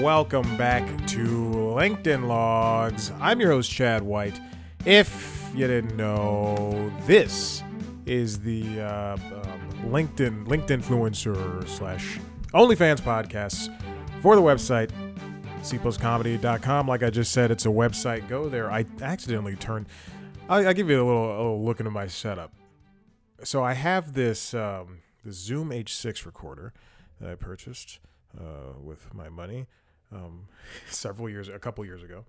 welcome back to LinkedIn Logs. I'm your host, Chad White. If you didn't know, this is the uh, um, LinkedIn LinkedIn influencer slash OnlyFans podcast for the website cpluscomedy.com. Like I just said, it's a website. Go there. I accidentally turned. I, I'll give you a little, a little look into my setup. So I have this um, the Zoom H6 recorder that I purchased uh, with my money um, several years, a couple years ago,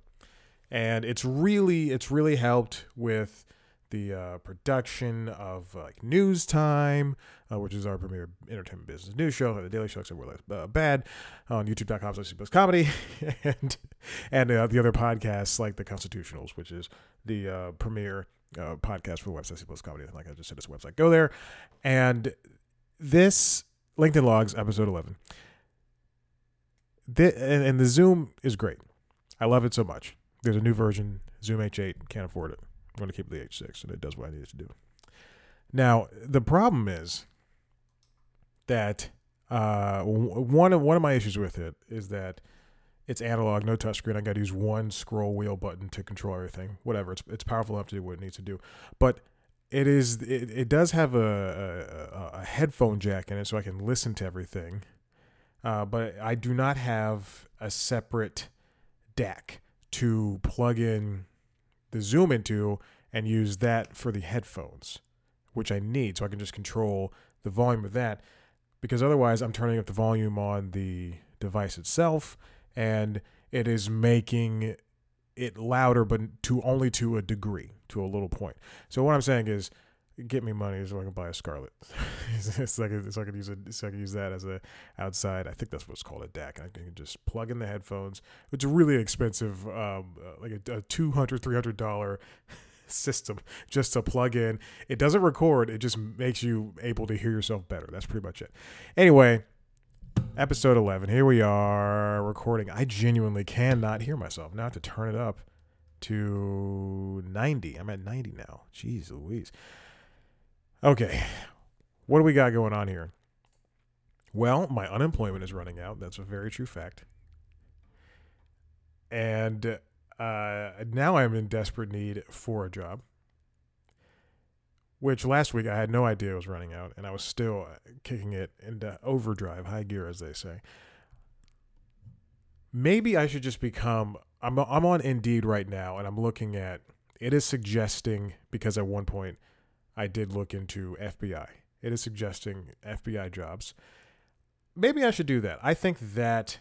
and it's really, it's really helped with the uh, production of uh, like News Time, uh, which is our premier entertainment business news show, the Daily Show, except we're less uh, bad on YouTube.com slash comedy, and and uh, the other podcasts like the Constitutionals, which is the uh, premier uh, podcast for the website plus comedy. Like I just said, it's a website. Go there, and this LinkedIn Logs episode eleven. Thi- and, and the Zoom is great. I love it so much. There's a new version, Zoom H8. Can't afford it. I'm going to keep the H6, and it does what I need it to do. Now, the problem is that uh, one of one of my issues with it is that it's analog, no touchscreen. I got to use one scroll wheel button to control everything. Whatever, it's it's powerful enough to do what it needs to do, but it is it, it does have a, a a headphone jack in it, so I can listen to everything. Uh, but I do not have a separate DAC to plug in the Zoom into and use that for the headphones, which I need so I can just control the volume of that. Because otherwise, I'm turning up the volume on the device itself, and it is making it louder, but to only to a degree, to a little point. So what I'm saying is, get me money so I can buy a Scarlett. so I can use it, so I can use that as a outside. I think that's what's called a DAC. I can just plug in the headphones. It's a really expensive, um, uh, like a, a 200 300 dollar system just to plug in. It doesn't record. It just makes you able to hear yourself better. That's pretty much it. Anyway. Episode 11. Here we are recording. I genuinely cannot hear myself. Now I have to turn it up to 90. I'm at 90 now. Jeez Louise. Okay. What do we got going on here? Well, my unemployment is running out. That's a very true fact. And uh, now I'm in desperate need for a job. Which last week I had no idea was running out, and I was still kicking it into overdrive, high gear, as they say. Maybe I should just become. I'm I'm on Indeed right now, and I'm looking at. It is suggesting because at one point I did look into FBI. It is suggesting FBI jobs. Maybe I should do that. I think that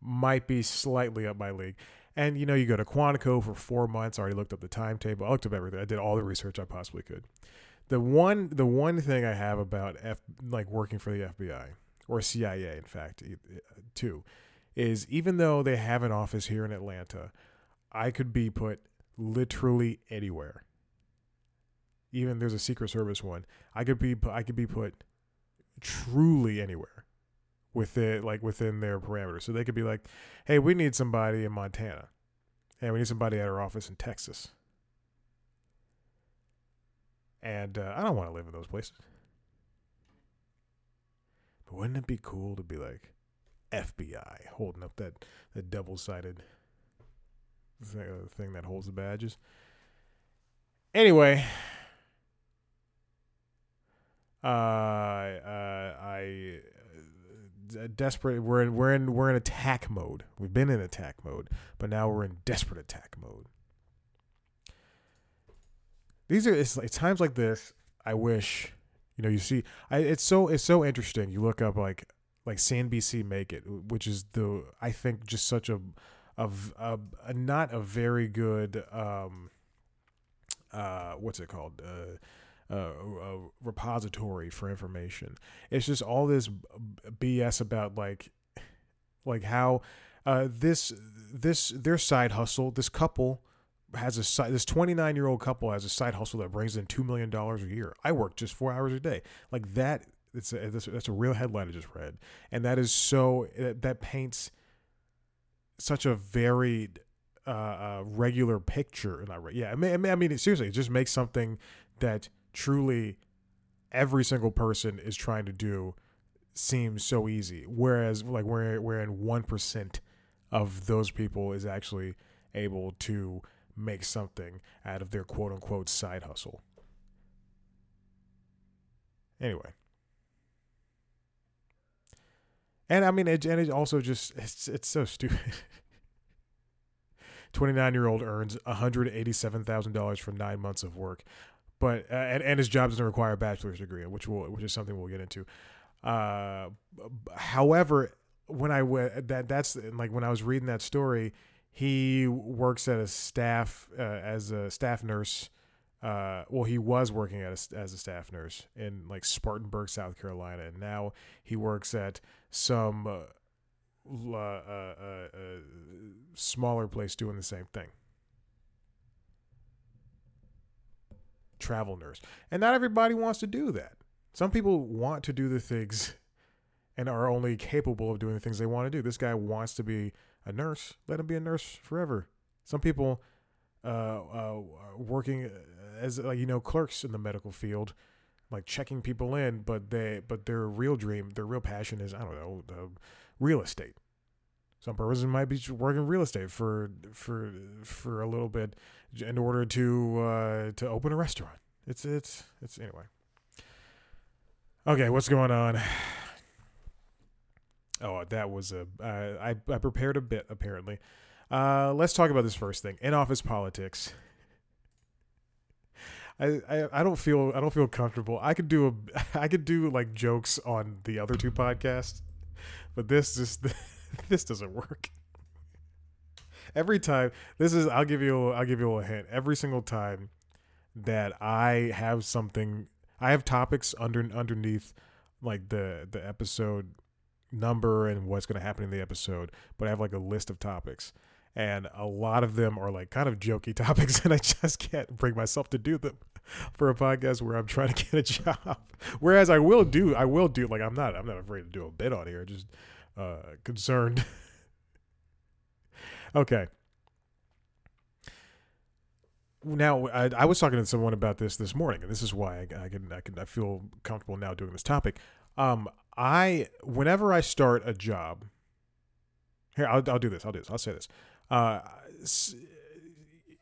might be slightly up my league. And you know, you go to Quantico for four months. I already looked up the timetable. I looked up everything. I did all the research I possibly could. The one, the one thing I have about F, like working for the FBI or CIA, in fact, too, is even though they have an office here in Atlanta, I could be put literally anywhere. Even there's a Secret Service one. I could be, I could be put truly anywhere with it like within their parameters. So they could be like, "Hey, we need somebody in Montana. Hey, we need somebody at our office in Texas." And uh, I don't want to live in those places. But wouldn't it be cool to be like FBI holding up that that double-sided thing, uh, thing that holds the badges? Anyway, uh, uh, I uh, desperate. We're in we're in we're in attack mode. We've been in attack mode, but now we're in desperate attack mode. These are it's like times like this. I wish you know you see. I it's so it's so interesting. You look up like like CNBC make it, which is the I think just such a of a, a not a very good um uh what's it called uh uh, repository for information. It's just all this BS about like like how uh, this this their side hustle. This couple has a side. This twenty nine year old couple has a side hustle that brings in two million dollars a year. I work just four hours a day. Like that. It's a, that's, a real headline I just read, and that is so that, that paints such a varied uh, uh, regular picture. Not re- yeah, I mean, I mean, seriously, it just makes something that truly every single person is trying to do seems so easy. Whereas like we're we're in one percent of those people is actually able to make something out of their quote unquote side hustle. Anyway. And I mean, it, and it also just it's it's so stupid. Twenty nine year old earns one hundred eighty seven thousand dollars for nine months of work, but uh, and and his job doesn't require a bachelor's degree, which will which is something we'll get into. Uh, however, when I went that that's like when I was reading that story, he works at a staff uh, as a staff nurse. Uh, well, he was working at a, as a staff nurse in like Spartanburg, South Carolina, and now he works at some uh, uh, uh, uh smaller place doing the same thing. Travel nurse, and not everybody wants to do that. Some people want to do the things and are only capable of doing the things they want to do. This guy wants to be a nurse. Let him be a nurse forever. Some people uh, uh, working as like you know clerks in the medical field, like checking people in, but they but their real dream, their real passion is I don't know, real estate. Some person might be working real estate for for for a little bit in order to uh, to open a restaurant. It's it's it's anyway. Okay, what's going on? Oh, that was a. Uh, I I prepared a bit apparently. Uh, let's talk about this first thing: in office politics. I, I, I don't feel I don't feel comfortable. I could do a I could do like jokes on the other two podcasts, but this just this doesn't work. Every time this is I'll give you I'll give you a hint. Every single time that I have something I have topics under underneath like the the episode number and what's going to happen in the episode, but I have like a list of topics. And a lot of them are like kind of jokey topics, and I just can't bring myself to do them for a podcast where I'm trying to get a job. Whereas I will do, I will do like I'm not, I'm not afraid to do a bit on here. Just uh, concerned. okay, now I, I, was talking to someone about this this morning, and this is why I, I, can I can I feel comfortable now doing this topic. Um, I whenever I start a job, here I'll I'll do this. I'll do this. I'll say this. Uh,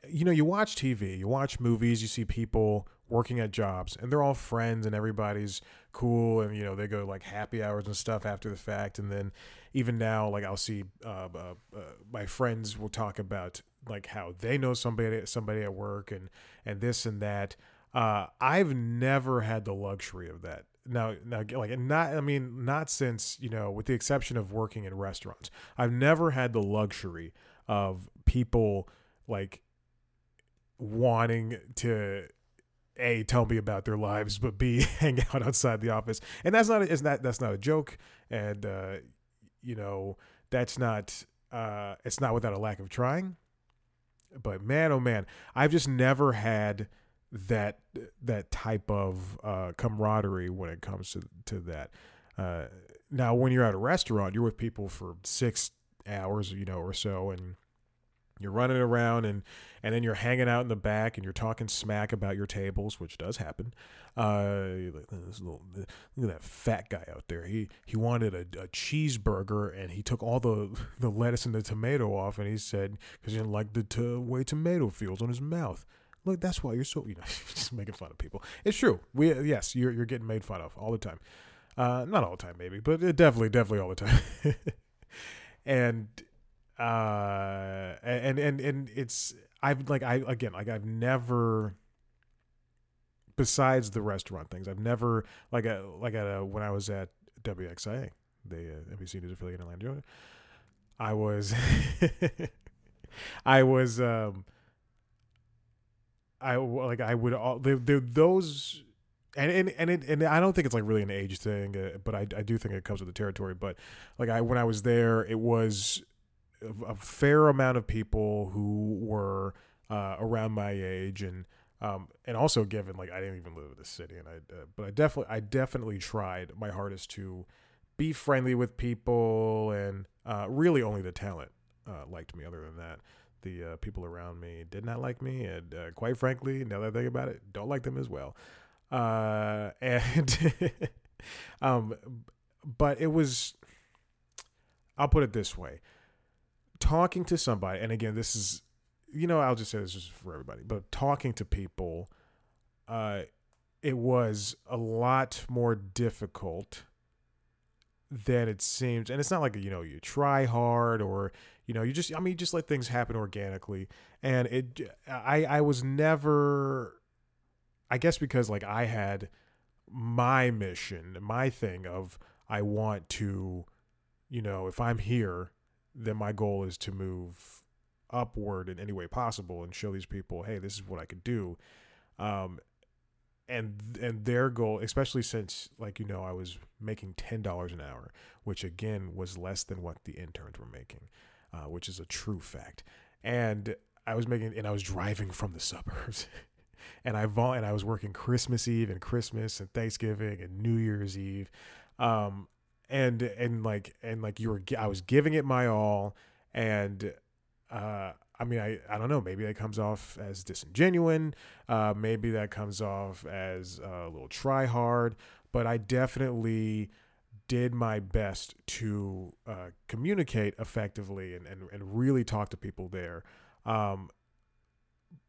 you know, you watch TV, you watch movies, you see people working at jobs, and they're all friends, and everybody's cool, and you know they go like happy hours and stuff after the fact, and then even now, like I'll see uh, uh, uh, my friends will talk about like how they know somebody somebody at work and and this and that. Uh, I've never had the luxury of that. Now, now, like not, I mean, not since you know, with the exception of working in restaurants, I've never had the luxury of people like wanting to a tell me about their lives, but b hang out outside the office, and that's not is that that's not a joke, and uh, you know that's not uh, it's not without a lack of trying. But man, oh man, I've just never had that that type of uh, camaraderie when it comes to to that. Uh, now, when you're at a restaurant, you're with people for six hours, you know, or so, and you're running around and and then you're hanging out in the back and you're talking smack about your tables, which does happen. Uh, little, look at that fat guy out there. He he wanted a, a, cheeseburger and he took all the the lettuce and the tomato off and he said because he didn't like the to, way tomato feels on his mouth. Look, that's why you're so you know just making fun of people. It's true. We yes, you're you're getting made fun of all the time. Uh, not all the time, maybe, but definitely, definitely all the time. and uh and and and it's I've like I again like I've never besides the restaurant things I've never like a like at a, when I was at WXIA the uh, NBC News affiliate in Atlanta Georgia I was I was um I like I would all they, they, those and and and, it, and I don't think it's like really an age thing, uh, but I, I do think it comes with the territory. But like I when I was there, it was a fair amount of people who were uh, around my age and um, and also given like I didn't even live in the city and I uh, but I definitely I definitely tried my hardest to be friendly with people and uh, really only the talent uh, liked me other than that the uh, people around me did not like me and uh, quite frankly now that I think about it don't like them as well and um but it was. I'll put it this way: talking to somebody, and again, this is, you know, I'll just say this is for everybody, but talking to people, uh, it was a lot more difficult than it seems. And it's not like you know you try hard or you know you just i mean you just let things happen organically. And it i i was never i guess because like i had my mission my thing of i want to you know if i'm here then my goal is to move upward in any way possible and show these people hey this is what i could do. Um and and their goal, especially since like you know I was making ten dollars an hour, which again was less than what the interns were making, uh, which is a true fact. And I was making and I was driving from the suburbs, and I vol- and I was working Christmas Eve and Christmas and Thanksgiving and New Year's Eve, um, and and like and like you were I was giving it my all, and uh, I mean, I, I don't know. Maybe that comes off as disingenuous. Uh, maybe that comes off as a little try hard. But I definitely did my best to uh, communicate effectively and, and, and really talk to people there. Um,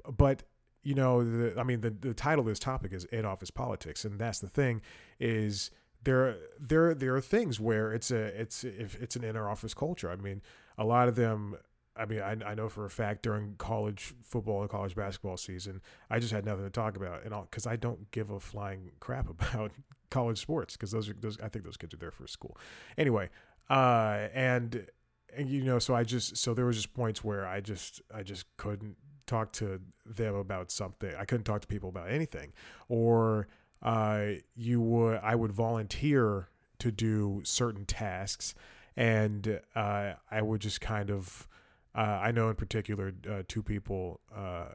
but you know, the, I mean, the, the title of this topic is "In Office Politics," and that's the thing is there there there are things where it's a it's if it's an inner office culture. I mean, a lot of them I mean, I, I know for a fact during college football and college basketball season, I just had nothing to talk about, and all because I don't give a flying crap about college sports, because those are those I think those kids are there for school. Anyway, uh, and and you know, so I just so there was just points where I just I just couldn't talk to them about something. I couldn't talk to people about anything, or uh, you would I would volunteer to do certain tasks, and uh, I would just kind of uh, I know in particular uh, two people uh,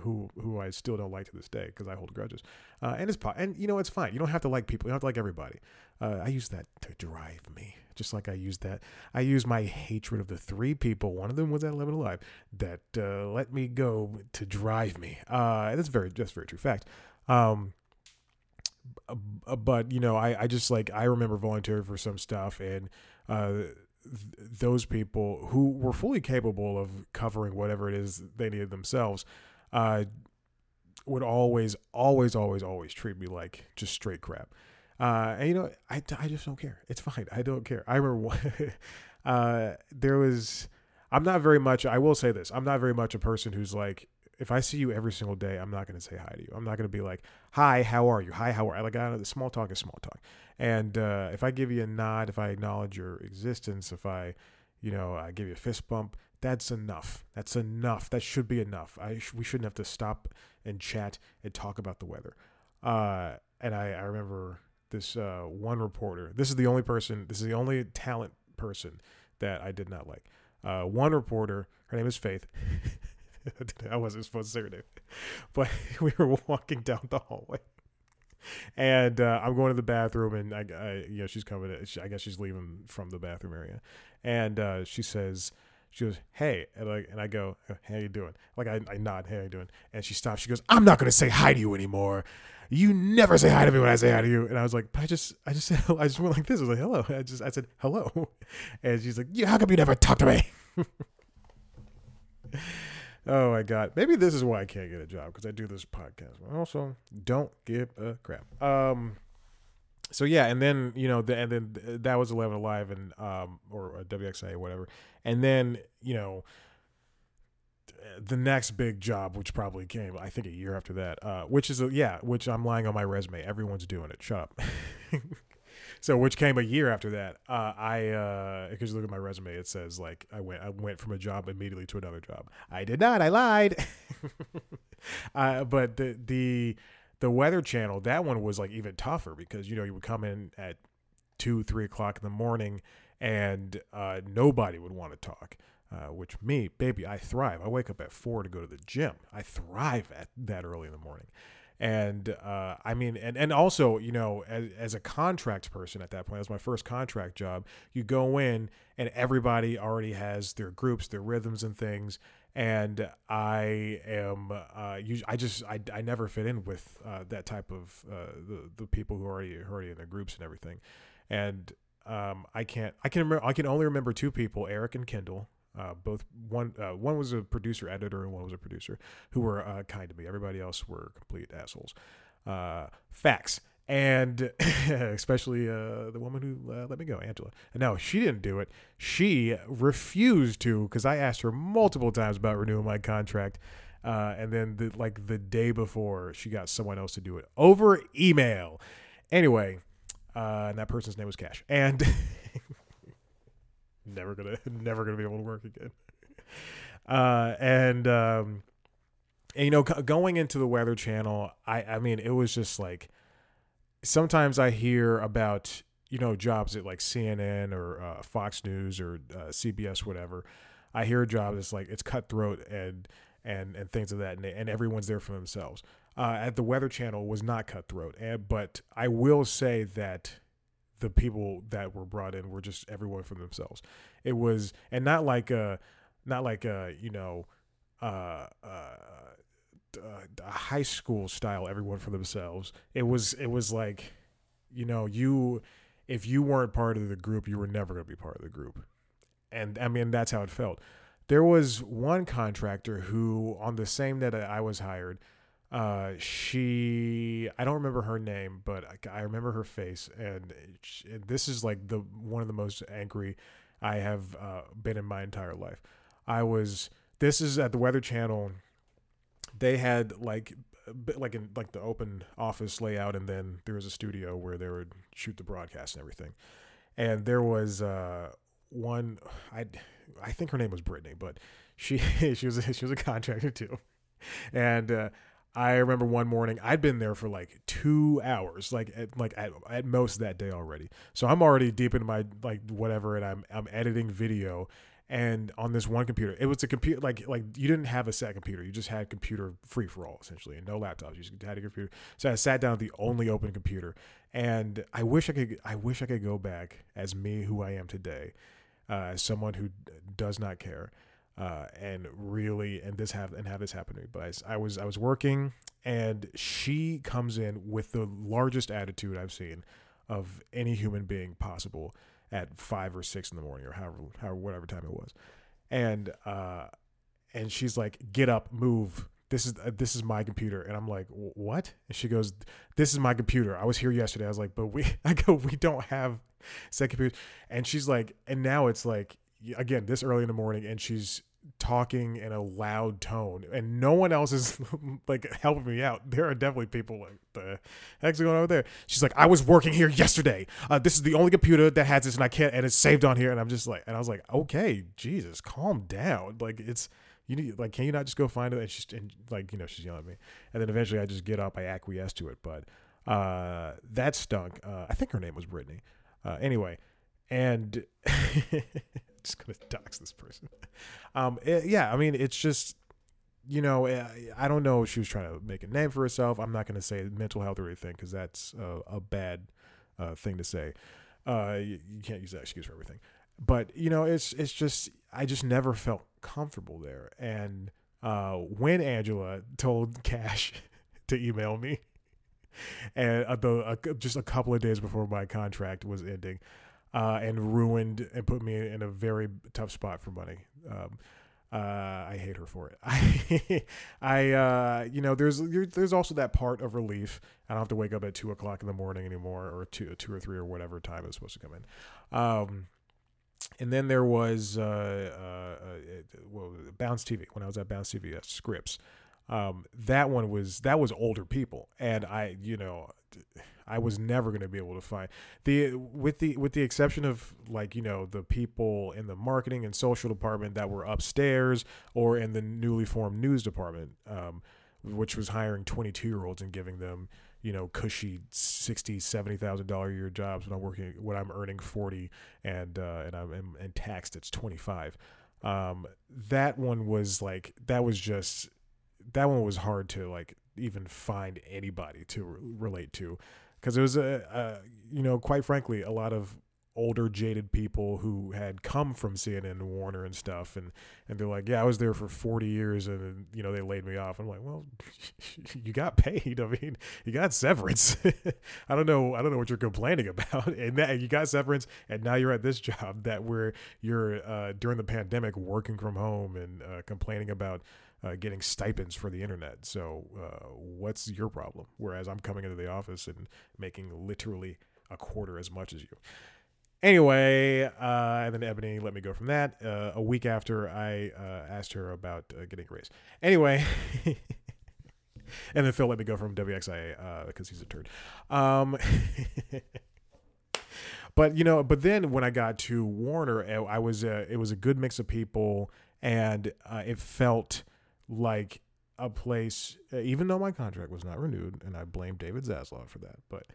who who I still don't like to this day because I hold grudges, uh, and it's po- and you know it's fine. You don't have to like people. You don't have to like everybody. Uh, I use that to drive me, just like I use that. I use my hatred of the three people. One of them was at Eleven Alive that uh, let me go to drive me. that's very that's very true fact. Um, but you know, I I just like I remember volunteering for some stuff and th- those people who were fully capable of covering whatever it is they needed themselves uh, would always, always, always, always treat me like just straight crap. Uh, and you know, I, I just don't care. It's fine. I don't care. I remember uh, there was, I'm not very much, I will say this, I'm not very much a person who's like, if I see you every single day, I'm not going to say hi to you. I'm not going to be like, "Hi, how are you? Hi, how are?" I like I know the small talk is small talk. And uh, if I give you a nod, if I acknowledge your existence, if I, you know, I give you a fist bump, that's enough. That's enough. That should be enough. I sh- we shouldn't have to stop and chat and talk about the weather. Uh, and I, I remember this uh, one reporter. This is the only person. This is the only talent person that I did not like. Uh, one reporter. Her name is Faith. I wasn't supposed to say her name, but we were walking down the hallway, and uh, I'm going to the bathroom, and I, I you know, she's coming. To, I guess she's leaving from the bathroom area, and uh, she says, she goes, "Hey," and, like, and I go, "How you doing?" Like I, I nod, "Hey, how you doing?" And she stops. She goes, "I'm not to say hi to you anymore. You never say hi to me when I say hi to you." And I was like, "But I just, I just said, I just went like this. I was like, hello." I just, I said, "Hello," and she's like, "Yeah, how come you never talk to me?" Oh my god. Maybe this is why I can't get a job because I do this podcast. Also, don't give a crap. Um. So yeah, and then you know, the, and then that was Eleven Alive and um or WXA or whatever, and then you know, the next big job, which probably came, I think, a year after that, uh, which is a, yeah, which I'm lying on my resume. Everyone's doing it. Shut up. so which came a year after that. Uh, I uh, because you look at my resume, it says like I went I went from a job immediately to another job. I did not. I lied. uh, but the the the Weather Channel that one was like even tougher because you know you would come in at two three o'clock in the morning and uh, nobody would want to talk. Uh, which me, baby, I thrive. I wake up at four to go to the gym. I thrive at that early in the morning and uh, I mean, and and also, you know, as, as a contract person at that point, as my first contract job, you go in and everybody already has their groups, their rhythms, and things. And I am, uh, I just, I, I never fit in with uh, that type of uh, the the people who are already already in their groups and everything. and um, I can't. I can remember. I can only remember two people, Eric and Kendall. Uh, both one uh, one was a producer editor and one was a producer who were uh, kind to me. Everybody else were complete assholes. Uh, facts and especially uh, the woman who let me go, Angela. And no, she didn't do it. She refused to because I asked her multiple times about renewing my contract, and then the, like the day before, she got someone else to do it over email. Anyway, and that person's name was Cash, and never gonna, never gonna be able to work again. Uh, and um, and you know, going into the Weather Channel, I, I mean, it was just like sometimes I hear about you know jobs at like CNN or uh, Fox News or uh, CBS, whatever. I hear a job that's like it's cutthroat and and and things of that, and, and everyone's there for themselves. Uh, at the Weather Channel was not cutthroat, and, but I will say that the people that were brought in were just everyone for themselves. It was and not like a not like a you know uh, uh, a high school style everyone for themselves. It was it was like, you know, you if you weren't part of the group, you were never going to be part of the group. And I mean that's how it felt. There was one contractor who on the same day that I was hired, uh, she I don't remember her name, but I, I remember her face, and, she, this is like the one of the most angry I have uh, been in my entire life. I was. This is at the Weather Channel they had like like in like the open office layout and then there was a studio where they would shoot the broadcast and everything and there was uh one i i think her name was brittany but she she was a, she was a contractor too and uh I remember one morning I'd been there for like two hours, like at, like at, at most that day already. So I'm already deep in my like whatever, and I'm I'm editing video, and on this one computer it was a computer like like you didn't have a set computer you just had computer free for all essentially and no laptops you just had a computer so i sat down at the only open computer and i wish i could i wish i could go back as me who i am today uh, as someone who does not care uh, and really and this have and have this happen to me but I, I was i was working and she comes in with the largest attitude i've seen of any human being possible at five or six in the morning or however, however whatever time it was, and uh, and she's like, "Get up, move." This is uh, this is my computer, and I'm like, "What?" And she goes, "This is my computer. I was here yesterday." I was like, "But we," I go, "We don't have set computers," and she's like, and now it's like again this early in the morning, and she's talking in a loud tone and no one else is like helping me out. There are definitely people like the heck's going on over there? She's like i was working here yesterday. Uh, this is the only computer that has this and i can't and it's saved on here. And i'm just like and i was like okay jesus calm down. Like it's you need like can you not just go find it? And she's and like you know she's yelling at me. And then eventually i just get up i acquiesce to it but uh that stunk. Uh i think her name was brittany. Uh anyway and just gonna dox this person. Um, it, yeah, I mean, it's just you know, eh, I don't know if she was trying to make a name for herself. I'm not gonna say mental health or anything because that's a, bad uh, thing to say. Uh, you, you can't use that excuse for everything. But you know, it's it's just I just never felt comfortable there. And uh, when Angela told Cash to email me, and uh, just a couple of days before my contract was ending, uh, and ruined and put me in a very tough spot for money. Um, uh, I hate her for it. I, I, uh, you know, there's there's also that part of relief. I don't have to wake up at two o'clock in the morning anymore, or two, two or three, or whatever time it's supposed to come in. Um, and then there was uh, uh, uh well, Bounce TV when I was at Bounce TV uh, Scripps. Um, that one was that was older people, and I, you know. I was never going to be able to find the with the with the exception of like you know the people in the marketing and social department that were upstairs or in the newly formed news department, um, which was hiring 22 year olds and giving them you know cushy 60 70 thousand dollar a year jobs when i'm working when i'm earning 40 and uh and i'm and, and taxed it's 25 um that one was like that was just that one was hard to like even find anybody to re- relate to. Because it was a, a, you know quite frankly a lot of older jaded people who had come from CNN and Warner and stuff and and they're like yeah I was there for 40 years and you know they laid me off. I'm like well you got paid. I mean you got severance. I don't know I don't know what you're complaining about. And that you got severance and now you're at this job that where you're uh, during the pandemic working from home and uh, complaining about uh, getting stipends for the internet. So, uh, what's your problem? Whereas I'm coming into the office and making literally a quarter as much as you. Anyway, uh, and then Ebony let me go from that. Uh, a week after I uh, asked her about uh, getting a raise. Anyway. and then Phil let me go from WXIA because he's a turd. Um, but you know, but then when I got to Warner, I was it was a good mix of people, and it felt like a place, uh, even though my contract was not renewed, and I blame David Zaslav for that, but,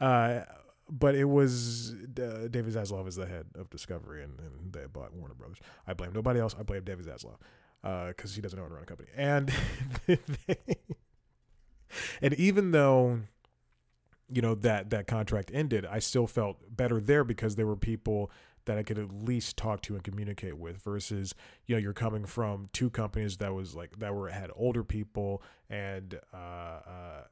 uh, but it was uh, David Zaslav is the head of Discovery, and, and they bought Warner Brothers. I blame nobody else. I blame David Zaslav because uh, he doesn't know how to run a company, and and even though you know that that contract ended, I still felt better there because there were people that I could at least talk to and communicate with versus you know you're coming from two companies that was like that were had older people and uh, uh,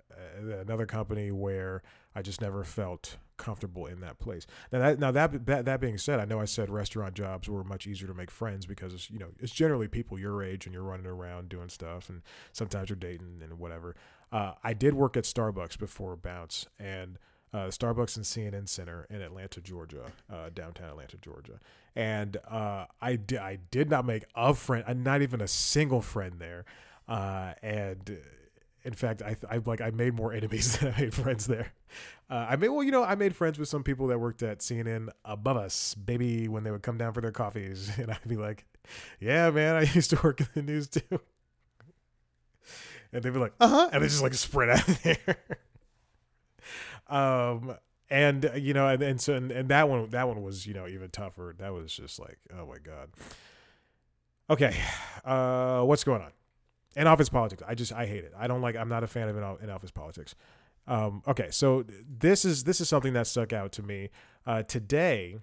another company where I just never felt comfortable in that place. Now that now that, that that being said, I know I said restaurant jobs were much easier to make friends because you know it's generally people your age and you're running around doing stuff and sometimes you're dating and whatever. Uh, I did work at Starbucks before Bounce and uh, Starbucks and CNN Center in Atlanta, Georgia, uh, downtown Atlanta, Georgia. And uh, I, di- I did not make a friend, uh, not even a single friend there. Uh, and in fact, I, I like I made more enemies than I made friends there. Uh, I made well, you know, I made friends with some people that worked at CNN above us, baby, when they would come down for their coffees, and I'd be like, "Yeah, man, I used to work in the news too." And they'd be like, "Uh huh," and they just like spread out there. Um, and you know, and, and so and, and that one that one was you know even tougher. That was just like, oh my god. Okay, uh, what's going on? In office politics, I just I hate it. I don't like. I'm not a fan of in office politics. Um, okay, so this is this is something that stuck out to me uh, today.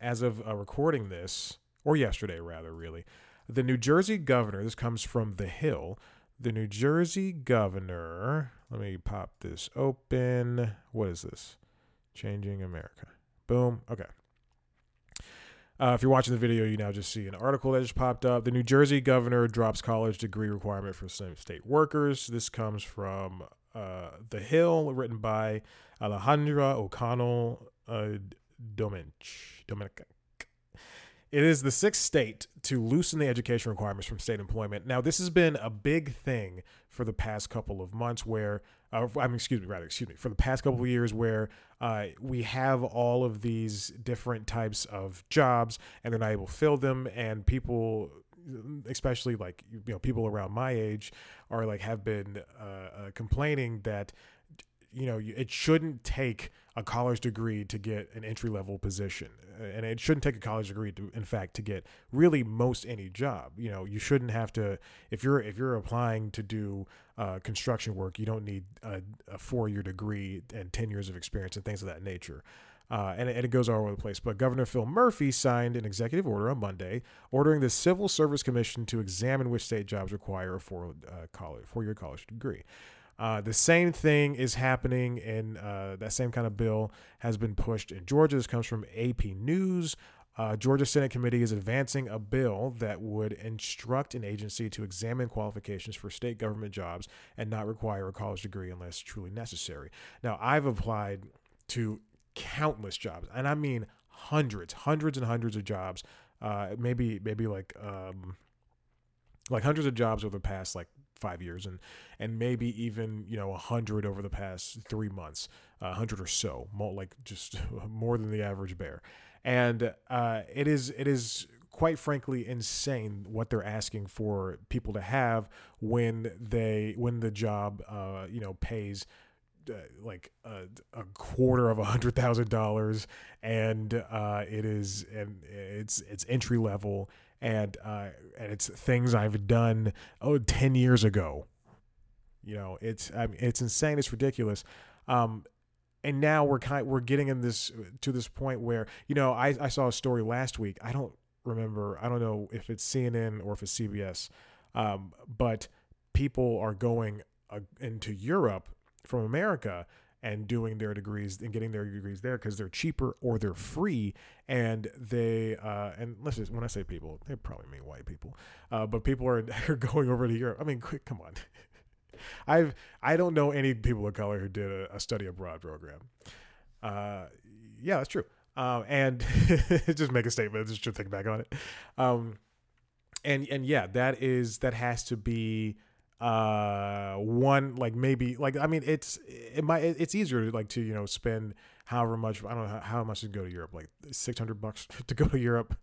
As of uh, recording this, or yesterday rather, really, the New Jersey governor. This comes from The Hill the New Jersey governor. Let me pop this open. What is this? Changing America. Boom. Okay. Uh, if you're watching the video, you now just see an article that just popped up. The New Jersey governor drops college degree requirement for some state workers. This comes from uh, The Hill, written by Alejandra O'Connell uh. Domenech. It is the sixth state to loosen the education requirements from state employment. Now, this has been a big thing for the past couple of months, where uh, I mean, excuse me, rather, excuse me, for the past couple of years, where uh, we have all of these different types of jobs, and they're not able to fill them, and people especially like you know people around my age are like have been uh, uh, complaining that you know it shouldn't take a college degree to get an entry level position and it shouldn't take a college degree to in fact to get really most any job you know you shouldn't have to if you're if you're applying to do uh, construction work you don't need a, a four year degree and 10 years of experience and things of that nature uh, and, and, it goes all over the place. But Governor Phil Murphy signed an executive order on Monday ordering the Civil Service Commission to examine which state jobs require a four, uh, college, four-year college degree. Uh, the same thing is happening, and uh, that same kind of bill has been pushed in Georgia. This comes from AP News. Uh, Georgia Senate Committee is advancing a bill that would instruct an agency to examine qualifications for state government jobs and not require a college degree unless truly necessary. Now, I've applied to countless jobs, and I mean hundreds, hundreds and hundreds of jobs. Uh, maybe, maybe like, um, like hundreds of jobs over the past like five years and and maybe even you know a hundred over the past three months a hundred or so more like just more than the average bear. And uh, it is it is quite frankly insane what they're asking for people to have when they when the job uh, you know pays uh, like a, a, quarter of a hundred thousand dollars. And uh, it is and it's it's entry level and uh, and it's things I've done oh 10 years ago. You know, it's I mean, it's insane. It's ridiculous. Um, and now we're kind we're getting in this to this point where you know I, I saw a story last week i don't remember i don't know if it's cnn or if it's cbs um, but people are going uh, into europe from america and doing their degrees and getting their degrees there because they're cheaper or they're free and they uh, and let's just when i say people they probably mean white people uh, but people are, are going over to europe i mean quick come on I've I don't know any people of color who did a, a study abroad program. Uh, yeah, that's true. Um, and just make a statement. Just to think back on it. Um, and and yeah, that is that has to be uh one like maybe like I mean it's it might it's easier to like to you know spend however much I don't know how, much to go to Europe like six hundred bucks to go to Europe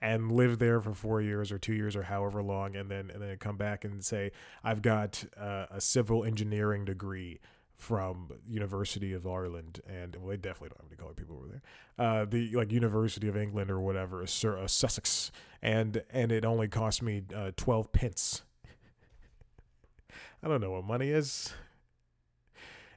and live there for four years or two years or however long, and then and then come back and say I've got uh, a civil engineering degree from University of Ireland, and well, they definitely don't have any colored people over there. Uh, the like University of England or whatever, Sir uh, Sussex, and and it only cost me uh, twelve pence. I don't know what money is.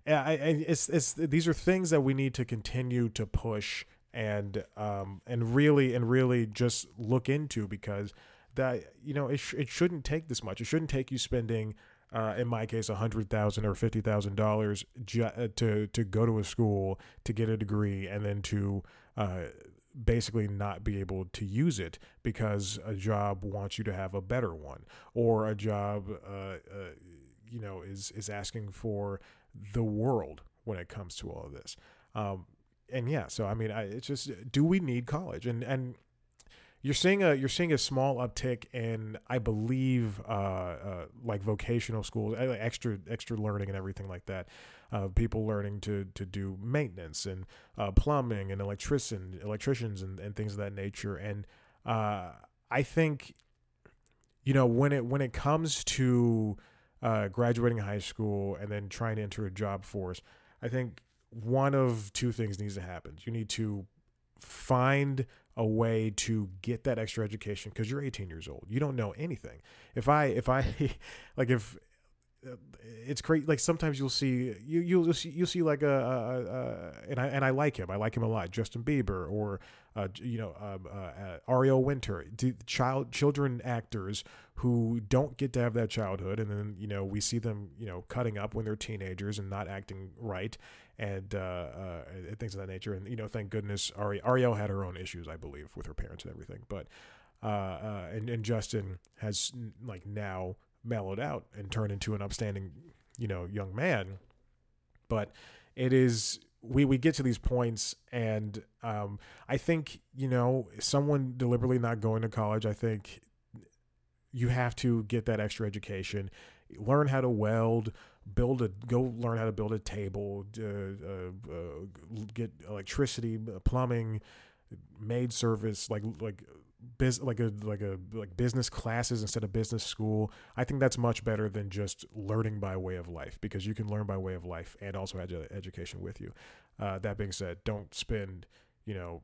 Yeah, I, I, it's it's these are things that we need to continue to push and um and really and really just look into because that you know it, sh- it shouldn't take this much it shouldn't take you spending uh, in my case, a hundred thousand or fifty thousand dollars uh, to to go to a school to get a degree and then to uh, basically not be able to use it because a job wants you to have a better one, or a job, uh, uh you know, is is asking for the world when it comes to all of this. Um, and yeah, so I mean, I, it's just do we need college? And and you're seeing a you're seeing a small uptick in I believe uh, uh, like vocational schools, uh, extra extra learning and everything like that. Uh, people learning to to do maintenance and uh, plumbing and electrician electricians and, and things of that nature. And uh, I think you know when it when it comes to Uh, graduating high school and then trying to enter a job force, I think one of two things needs to happen. You need to find a way to get that extra education because you're 18 years old. You don't know anything. If I, if I, like, if it's great. Like sometimes you'll see you you'll see you'll see like a, a, a, and I and I like him. I like him a lot. Justin Bieber or uh, you know um, uh, uh, Ariel Winter, child children actors who don't get to have that childhood, and then you know we see them you know cutting up when they're teenagers and not acting right, and, uh, uh, things of that nature. And you know, thank goodness Ari- Ariel had her own issues, I believe, with her parents and everything. But uh, uh, and and Justin has like now mellowed out and turned into an upstanding, you know, young man. But it is we we get to these points and um, I think you know someone deliberately not going to college. I think you have to get that extra education, learn how to weld, build a go learn how to build a table, uh, uh, uh, get electricity, plumbing, maid service, like like biz like a like a like business classes instead of business school. I think that's much better than just learning by way of life because you can learn by way of life and also have education with you. Uh, that being said, don't spend you know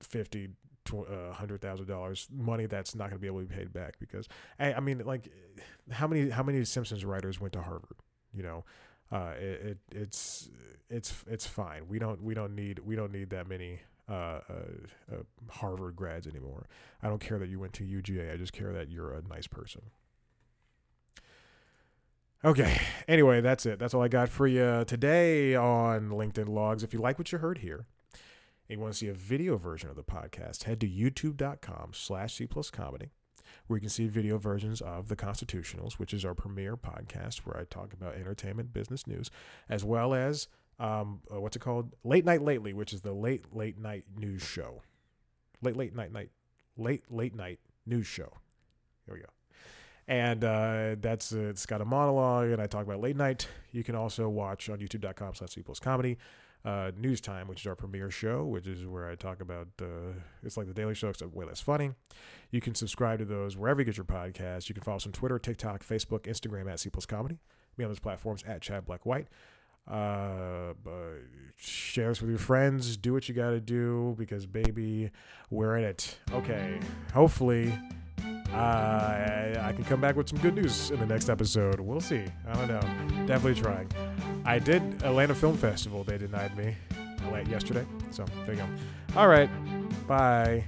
fifty uh, hundred thousand dollars money that's not going to be able to be paid back because I, I mean like how many how many Simpsons writers went to Harvard you know uh, it, it, it's it's it's fine we don't we don't need we don't need that many uh, uh, uh, Harvard grads anymore. I don't care that you went to UGA. I just care that you're a nice person. Okay. Anyway, that's it. That's all I got for you today on LinkedIn Logs. If you like what you heard here and you want to see a video version of the podcast, head to youtube.com slash C plus comedy where you can see video versions of The Constitutionals, which is our premier podcast where I talk about entertainment business news, as well as um, uh, what's it called? Late Night Lately, which is the late late night news show. Late late night night late late night news show. Here we go. And uh, that's uh, it's got a monologue, and I talk about late night. You can also watch on YouTube.com/slash C plus comedy. Uh, News Time, which is our premiere show, which is where I talk about uh, it's like the Daily Show, except way less funny. You can subscribe to those wherever you get your podcasts. You can follow us on Twitter, TikTok, Facebook, Instagram at C plus Comedy. Me on those platforms at Chad Black White. Uh, share this with your friends. Do what you got to do because, baby, we're in it. Okay. Hopefully, uh, I, I can come back with some good news in the next episode. We'll see. I don't know. Definitely trying. I did Atlanta Film Festival. They denied me yesterday. So there you go. All right. Bye.